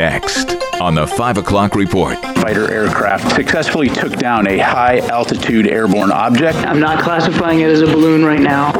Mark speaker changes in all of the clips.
Speaker 1: Next on the 5 o'clock report.
Speaker 2: Fighter aircraft successfully took down a high altitude airborne object.
Speaker 3: I'm not classifying it as a balloon right now.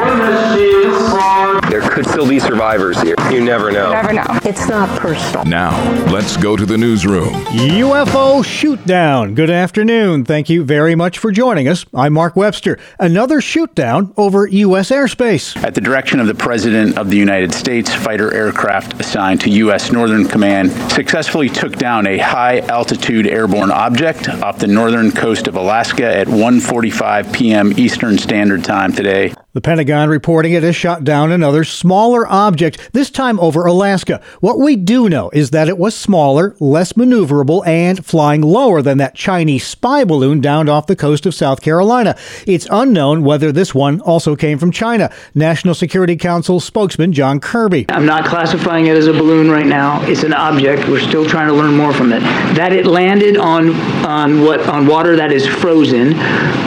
Speaker 4: There could still be survivors here. You never know.
Speaker 5: Never know.
Speaker 6: It's not personal.
Speaker 1: Now, let's go to the newsroom.
Speaker 7: UFO shoot down. Good afternoon. Thank you very much for joining us. I'm Mark Webster. Another shoot down over U.S. airspace.
Speaker 2: At the direction of the President of the United States, fighter aircraft assigned to U.S. Northern Command successfully took down a high altitude airborne object off the northern coast of Alaska at 1:45 p.m. Eastern Standard Time today.
Speaker 7: The Pentagon reporting it has shot down another smaller object, this time over Alaska. What we do know is that it was smaller, less maneuverable, and flying lower than that Chinese spy balloon downed off the coast of South Carolina. It's unknown whether this one also came from China. National Security Council spokesman John Kirby.
Speaker 3: I'm not classifying it as a balloon right now. It's an object. We're still trying to learn more from it. That it landed on on what on water that is frozen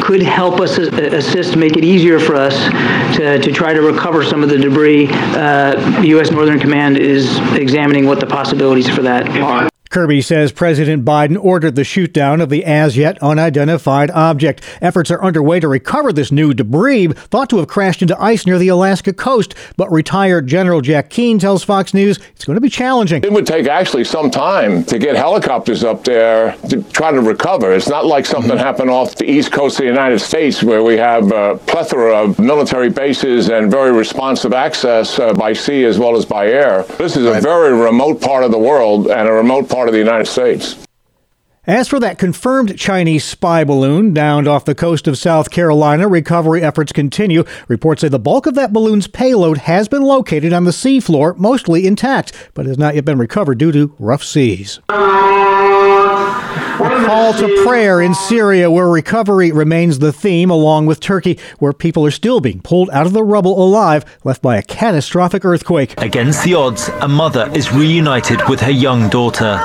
Speaker 3: could help us uh, assist, make it easier for us to, to try to recover some of the debris. Uh, U.S. Northern Command is examining what the possibilities for that are.
Speaker 7: Kirby says President Biden ordered the shootdown of the as yet unidentified object. Efforts are underway to recover this new debris, thought to have crashed into ice near the Alaska coast. But retired General Jack Keane tells Fox News it's going to be challenging.
Speaker 8: It would take actually some time to get helicopters up there to try to recover. It's not like something mm-hmm. happened off the east coast of the United States where we have a plethora of military bases and very responsive access uh, by sea as well as by air. This is a very remote part of the world and a remote part part of the United States.
Speaker 7: As for that confirmed Chinese spy balloon downed off the coast of South Carolina, recovery efforts continue. Reports say the bulk of that balloon's payload has been located on the seafloor, mostly intact, but has not yet been recovered due to rough seas. A call to prayer in Syria, where recovery remains the theme, along with Turkey, where people are still being pulled out of the rubble alive, left by a catastrophic earthquake.
Speaker 9: Against the odds, a mother is reunited with her young daughter.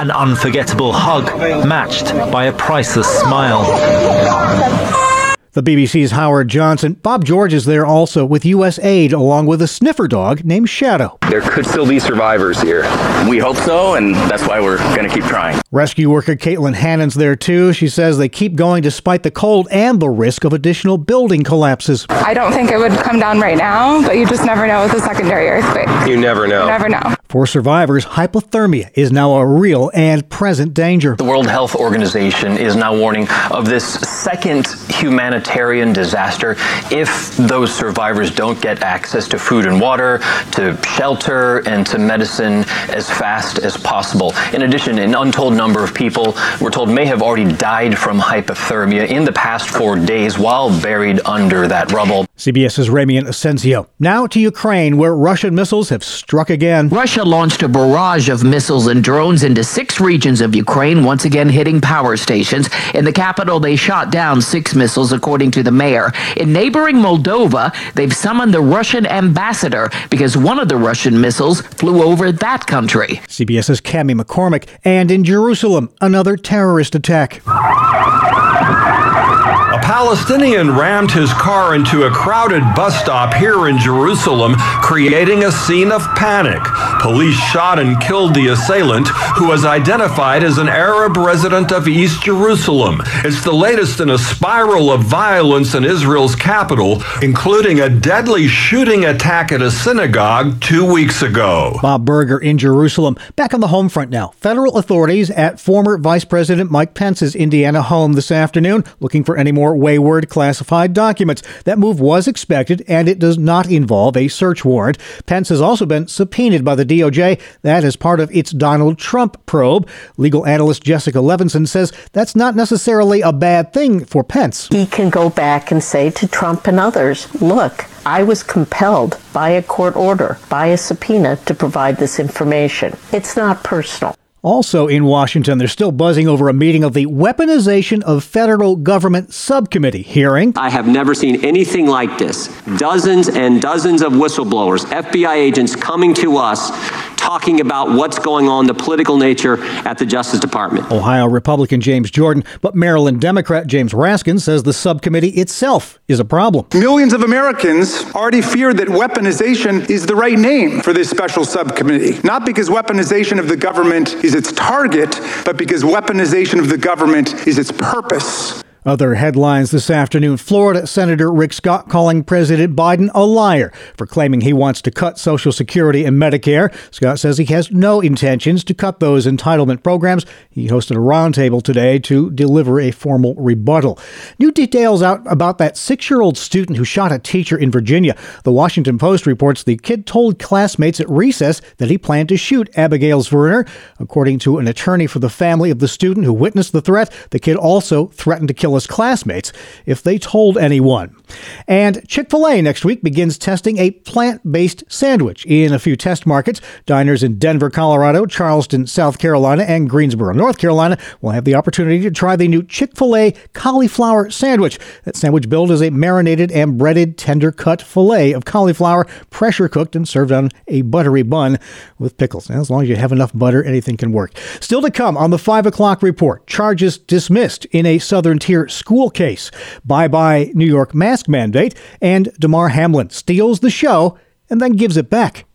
Speaker 9: An unforgettable hug matched by a priceless smile.
Speaker 7: The BBC's Howard Johnson. Bob George is there also with U.S. aid, along with a sniffer dog named Shadow.
Speaker 4: There could still be survivors here.
Speaker 10: We hope so, and that's why we're going to keep trying.
Speaker 7: Rescue worker Caitlin Hannon's there too. She says they keep going despite the cold and the risk of additional building collapses.
Speaker 5: I don't think it would come down right now, but you just never know with a secondary earthquake.
Speaker 4: You never know.
Speaker 5: You never know.
Speaker 7: For survivors, hypothermia is now a real and present danger.
Speaker 10: The World Health Organization is now warning of this second humanitarian disaster if those survivors don't get access to food and water, to shelter, and to medicine as fast as possible. In addition, an untold number of people, we're told, may have already died from hypothermia in the past four days while buried under that rubble.
Speaker 7: CBS's Ramy Inocencio. Now to Ukraine, where Russian missiles have struck again.
Speaker 11: Russia launched a barrage of missiles and drones into six regions of Ukraine, once again hitting power stations. In the capital, they shot down six missiles, according to the mayor. In neighboring Moldova, they've summoned the Russian ambassador because one of the Russian missiles flew over that country.
Speaker 7: CBS's Cami McCormick. And in Jerusalem, another terrorist attack.
Speaker 12: Palestinian rammed his car into a crowded bus stop here in Jerusalem, creating a scene of panic. Police shot and killed the assailant, who was identified as an Arab resident of East Jerusalem. It's the latest in a spiral of violence in Israel's capital, including a deadly shooting attack at a synagogue two weeks ago.
Speaker 7: Bob Berger in Jerusalem. Back on the home front now. Federal authorities at former Vice President Mike Pence's Indiana home this afternoon looking for any more wayward classified documents. That move was expected, and it does not involve a search warrant. Pence has also been subpoenaed by the DOJ. That is part of its Donald Trump probe. Legal analyst Jessica Levinson says that's not necessarily a bad thing for Pence.
Speaker 6: He can go back and say to Trump and others, look, I was compelled by a court order, by a subpoena to provide this information. It's not personal.
Speaker 7: Also in Washington, they're still buzzing over a meeting of the Weaponization of Federal Government Subcommittee hearing.
Speaker 13: I have never seen anything like this. Dozens and dozens of whistleblowers, FBI agents coming to us talking about what's going on, the political nature at the Justice Department.
Speaker 7: Ohio Republican James Jordan, but Maryland Democrat James Raskin says the subcommittee itself is a problem.
Speaker 14: Millions of Americans already fear that weaponization is the right name for this special subcommittee, not because weaponization of the government is its target, but because weaponization of the government is its purpose.
Speaker 7: Other headlines this afternoon Florida Senator Rick Scott calling President Biden a liar for claiming he wants to cut Social Security and Medicare. Scott says he has no intentions to cut those entitlement programs. He hosted a roundtable today to deliver a formal rebuttal. New details out about that six year old student who shot a teacher in Virginia. The Washington Post reports the kid told classmates at recess that he planned to shoot Abigail Zwerner. According to an attorney for the family of the student who witnessed the threat, the kid also threatened to kill classmates if they told anyone. And Chick fil A next week begins testing a plant based sandwich in a few test markets. Diners in Denver, Colorado, Charleston, South Carolina, and Greensboro, North Carolina will have the opportunity to try the new Chick fil A cauliflower sandwich. That sandwich billed as a marinated and breaded tender cut filet of cauliflower, pressure cooked and served on a buttery bun with pickles. Now, as long as you have enough butter, anything can work. Still to come on the 5 o'clock report charges dismissed in a Southern Tier school case. Bye bye, New York mask mandate. And Damar Hamlin steals the show and then gives it back.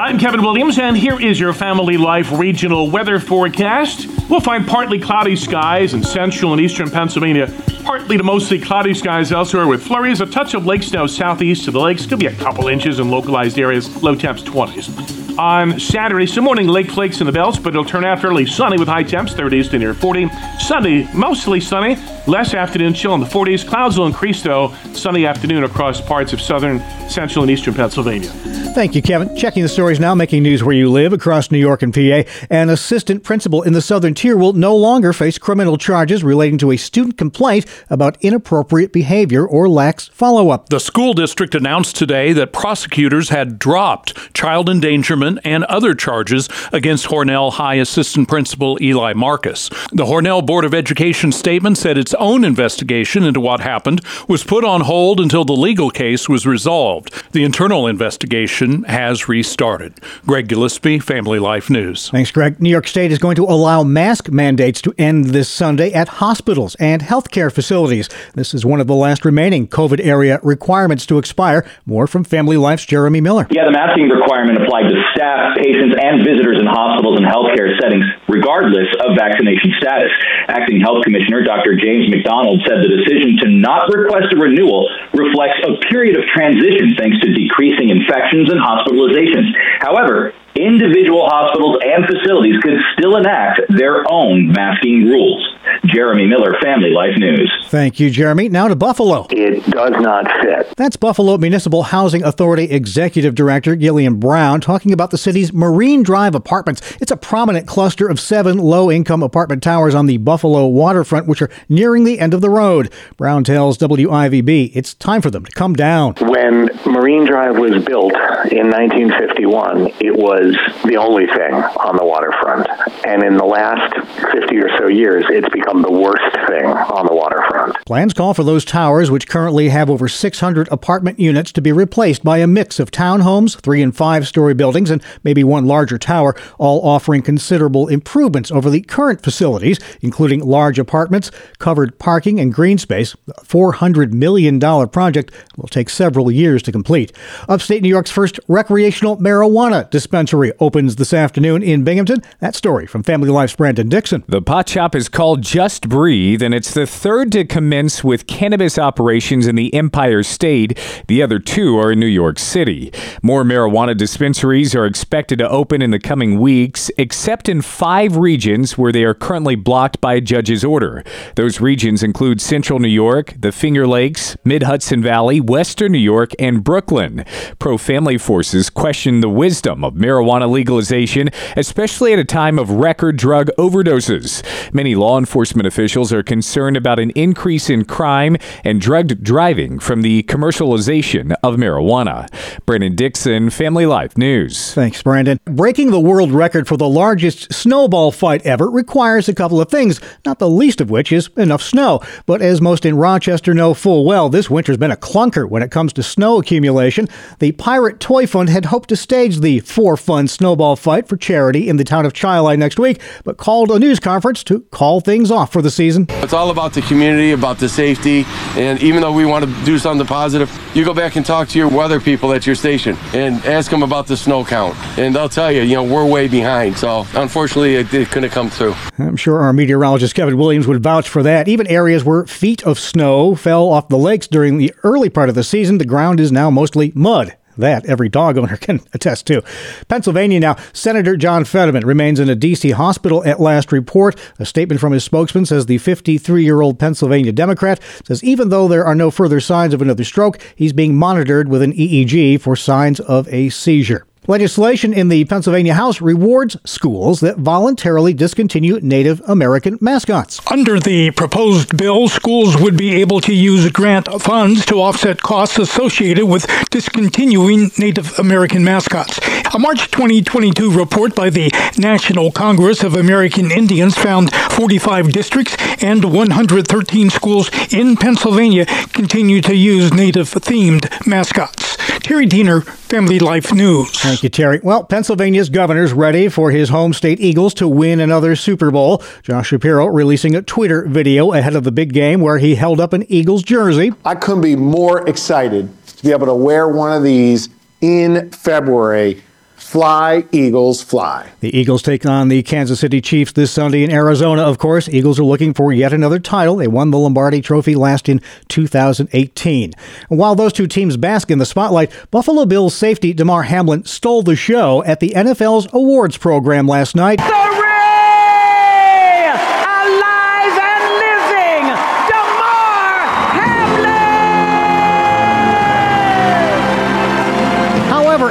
Speaker 15: I'm Kevin Williams, and here is your Family Life regional weather forecast. We'll find partly cloudy skies in central and eastern Pennsylvania, partly to mostly cloudy skies elsewhere with flurries, a touch of lake snow southeast to the lakes, could be a couple inches in localized areas, low temps 20s. On Saturday, some morning lake flakes in the belts, but it'll turn out fairly sunny with high temps 30s to near 40. Sunday, mostly sunny, less afternoon chill in the 40s. Clouds will increase, though, sunny afternoon across parts of southern, central, and eastern Pennsylvania.
Speaker 7: Thank you, Kevin. Checking the stories now, making news where you live across New York and PA. An assistant principal in the Southern Tier will no longer face criminal charges relating to a student complaint about inappropriate behavior or lax follow up.
Speaker 16: The school district announced today that prosecutors had dropped child endangerment and other charges against Hornell High Assistant Principal Eli Marcus. The Hornell Board of Education statement said its own investigation into what happened was put on hold until the legal case was resolved. The internal investigation has restarted. Greg Gillespie, Family Life News.
Speaker 7: Thanks, Greg. New York State is going to allow mask mandates to end this Sunday at hospitals and healthcare facilities. This is one of the last remaining COVID area requirements to expire. More from Family Life's Jeremy Miller.
Speaker 17: Yeah, the masking requirement applied to staff, patients, and visitors in hospitals and healthcare settings, regardless of vaccination status. Acting Health Commissioner Dr. James McDonald said the decision to not request a renewal reflects a period of transition thanks to decreasing infections and hospitalizations. However, individual hospitals and facilities could still enact their own masking rules. Jeremy Miller, Family Life News.
Speaker 7: Thank you, Jeremy. Now to Buffalo.
Speaker 18: It does not fit.
Speaker 7: That's Buffalo Municipal Housing Authority Executive Director Gillian Brown talking about the city's Marine Drive apartments. It's a prominent cluster of seven low income apartment towers on the Buffalo waterfront, which are nearing the end of the road. Brown tells WIVB it's time for them to come down.
Speaker 18: When Marine Drive was built in 1951, it was the only thing on the waterfront. And in the last 50 or so years, it's become the worst thing on the waterfront.
Speaker 7: Plans call for those towers, which currently have over 600 apartment units, to be replaced by a mix of townhomes, three and five story buildings, and maybe one larger tower, all offering considerable improvements over the current facilities, including large apartments, covered parking, and green space. The $400 million project will take several years to complete. Upstate New York's first recreational marijuana dispensary opens this afternoon in Binghamton. That story from Family Life's Brandon Dixon.
Speaker 19: The pot shop is called Just Breathe, and it's the third to commence with cannabis operations in the Empire State. The other two are in New York City. More marijuana dispensaries are expected to open in the coming weeks, except in five regions where they are currently blocked by a judge's order. Those regions include Central New York, the Finger Lakes, Mid Hudson Valley, Western New York, and Brooklyn. Pro family forces question the wisdom of marijuana legalization, especially at a time of record drug overdoses. Many law enforcement enforcement officials are concerned about an increase in crime and drugged driving from the commercialization of marijuana. Brandon Dixon, Family Life News.
Speaker 7: Thanks, Brandon. Breaking the world record for the largest snowball fight ever requires a couple of things, not the least of which is enough snow. But as most in Rochester know full well, this winter's been a clunker when it comes to snow accumulation. The Pirate Toy Fund had hoped to stage the For Fun snowball fight for charity in the town of Chili next week, but called a news conference to call things off for the season.
Speaker 20: It's all about the community, about the safety, and even though we want to do something positive, you go back and talk to your weather people at your station and ask them about the snow count, and they'll tell you, you know, we're way behind. So unfortunately, it, it couldn't come through.
Speaker 7: I'm sure our meteorologist Kevin Williams would vouch for that. Even areas where feet of snow fell off the lakes during the early part of the season, the ground is now mostly mud. That every dog owner can attest to. Pennsylvania now. Senator John Fetterman remains in a D.C. hospital at last report. A statement from his spokesman says the 53 year old Pennsylvania Democrat says even though there are no further signs of another stroke, he's being monitored with an EEG for signs of a seizure. Legislation in the Pennsylvania House rewards schools that voluntarily discontinue Native American mascots.
Speaker 21: Under the proposed bill, schools would be able to use grant funds to offset costs associated with discontinuing Native American mascots. A March 2022 report by the National Congress of American Indians found 45 districts and 113 schools in Pennsylvania continue to use Native themed mascots. Terry Diener, Family Life News.
Speaker 7: Thank you, Terry. Well, Pennsylvania's governor's ready for his home state Eagles to win another Super Bowl. Josh Shapiro releasing a Twitter video ahead of the big game where he held up an Eagles jersey.
Speaker 22: I couldn't be more excited to be able to wear one of these in February. Fly, Eagles, fly.
Speaker 7: The Eagles take on the Kansas City Chiefs this Sunday in Arizona, of course. Eagles are looking for yet another title. They won the Lombardi Trophy last in 2018. And while those two teams bask in the spotlight, Buffalo Bills safety Damar Hamlin stole the show at the NFL's awards program last night.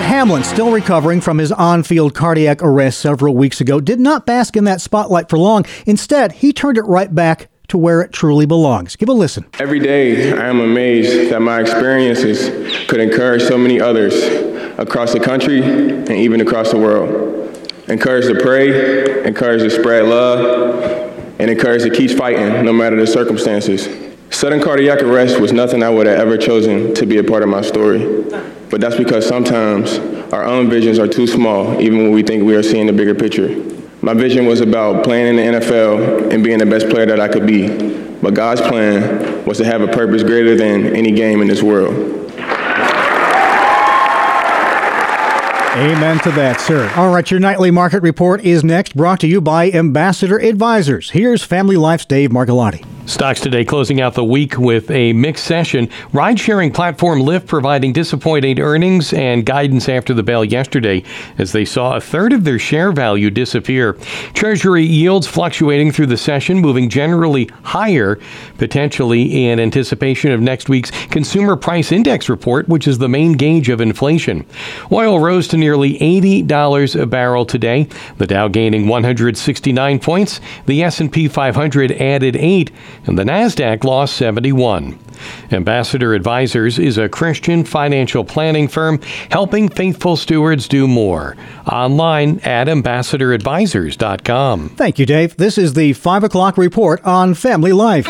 Speaker 7: Hamlin, still recovering from his on field cardiac arrest several weeks ago, did not bask in that spotlight for long. Instead, he turned it right back to where it truly belongs. Give a listen.
Speaker 23: Every day, I am amazed that my experiences could encourage so many others across the country and even across the world. Encourage to pray, encourage to spread love, and encourage to keep fighting no matter the circumstances. Sudden cardiac arrest was nothing I would have ever chosen to be a part of my story. But that's because sometimes our own visions are too small, even when we think we are seeing the bigger picture. My vision was about playing in the NFL and being the best player that I could be. But God's plan was to have a purpose greater than any game in this world.
Speaker 7: Amen to that, sir. All right, your nightly market report is next, brought to you by Ambassador Advisors. Here's Family Life's Dave Margolotti.
Speaker 24: Stocks today closing out the week with a mixed session. Ride sharing platform Lyft providing disappointing earnings and guidance after the bell yesterday as they saw a third of their share value disappear. Treasury yields fluctuating through the session, moving generally higher, potentially in anticipation of next week's Consumer Price Index report, which is the main gauge of inflation. Oil rose to nearly $80 a barrel today, the Dow gaining 169 points, the S&P 500 added 8 and the NASDAQ lost 71. Ambassador Advisors is a Christian financial planning firm helping faithful stewards do more. Online at ambassadoradvisors.com.
Speaker 7: Thank you, Dave. This is the 5 o'clock report on family life.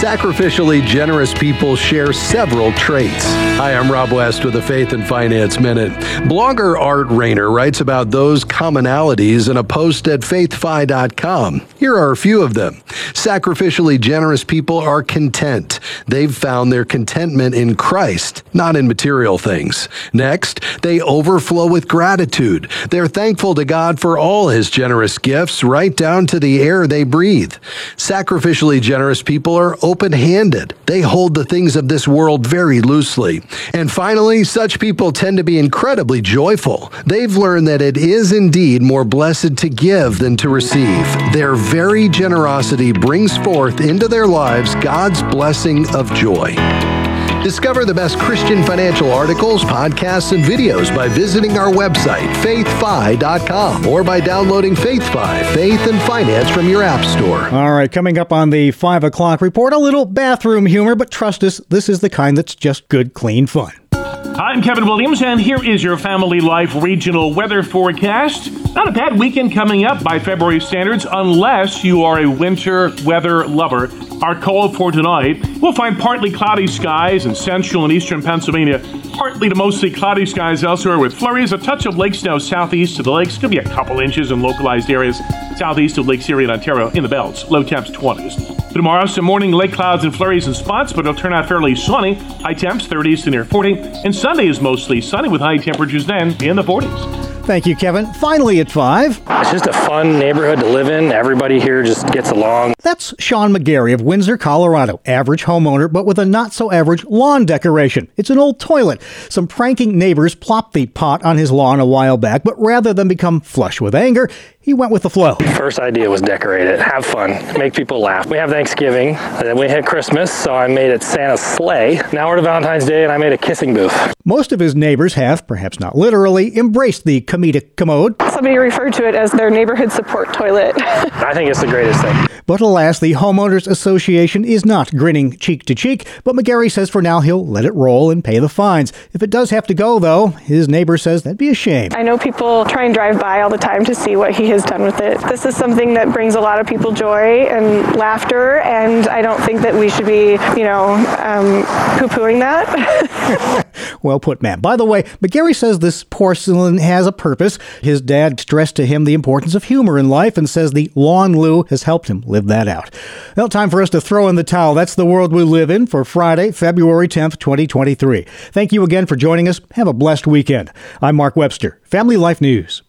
Speaker 25: Sacrificially generous people share several traits. Hi, I'm Rob West with the Faith and Finance Minute. Blogger Art Rainer writes about those commonalities in a post at faithfi.com. Here are a few of them. Sacrificially generous people are content. They've found their contentment in Christ, not in material things. Next, they overflow with gratitude. They're thankful to God for all his generous gifts, right down to the air they breathe. Sacrificially generous people are open handed. They hold the things of this world very loosely. And finally, such people tend to be incredibly joyful. They've learned that it is indeed more blessed to give than to receive. Their very generosity brings forth into their lives God's blessing of joy. Discover the best Christian financial articles, podcasts, and videos by visiting our website, faithfi.com, or by downloading FaithFi, Faith and Finance from your App Store.
Speaker 7: All right, coming up on the 5 o'clock report, a little bathroom humor, but trust us, this is the kind that's just good, clean fun.
Speaker 15: I'm Kevin Williams, and here is your Family Life regional weather forecast. Not a bad weekend coming up by February standards, unless you are a winter weather lover. Our call for tonight we'll find partly cloudy skies in central and eastern Pennsylvania, partly to mostly cloudy skies elsewhere with flurries, a touch of lake snow southeast of the lakes. Could be a couple inches in localized areas southeast of Lake Erie and Ontario in the belts. Low temps 20s. Tomorrow, some morning lake clouds and flurries in spots, but it'll turn out fairly sunny. High temps 30s to near 40. And Sunday is mostly sunny with high temperatures then in the 40s.
Speaker 7: Thank you, Kevin. Finally at 5.
Speaker 26: It's just a fun neighborhood to live in. Everybody here just gets along.
Speaker 7: That's Sean McGarry of Windsor, Colorado. Average homeowner, but with a not so average lawn decoration. It's an old toilet. Some pranking neighbors plopped the pot on his lawn a while back, but rather than become flush with anger, he went with the flow.
Speaker 26: First idea was decorate it, have fun, make people laugh. We have Thanksgiving, then we hit Christmas, so I made it Santa's sleigh. Now we're to Valentine's Day, and I made a kissing booth.
Speaker 7: Most of his neighbors have, perhaps not literally, embraced the comedic commode.
Speaker 27: Somebody referred to it as their neighborhood support toilet.
Speaker 26: I think it's the greatest thing.
Speaker 7: But alas, the Homeowners Association is not grinning cheek to cheek, but McGarry says for now he'll let it roll and pay the fines. If it does have to go, though, his neighbor says that'd be a shame.
Speaker 27: I know people try and drive by all the time to see what he has done with it. This is something that brings a lot of people joy and laughter, and I don't think that we should be, you know, um, poo pooing that.
Speaker 7: well put, ma'am. By the way, McGarry says this porcelain has a purpose. His dad stressed to him the importance of humor in life and says the lawn loo has helped him live that out. Well, time for us to throw in the towel. That's the world we live in for Friday, February 10th, 2023. Thank you again for joining us. Have a blessed weekend. I'm Mark Webster, Family Life News.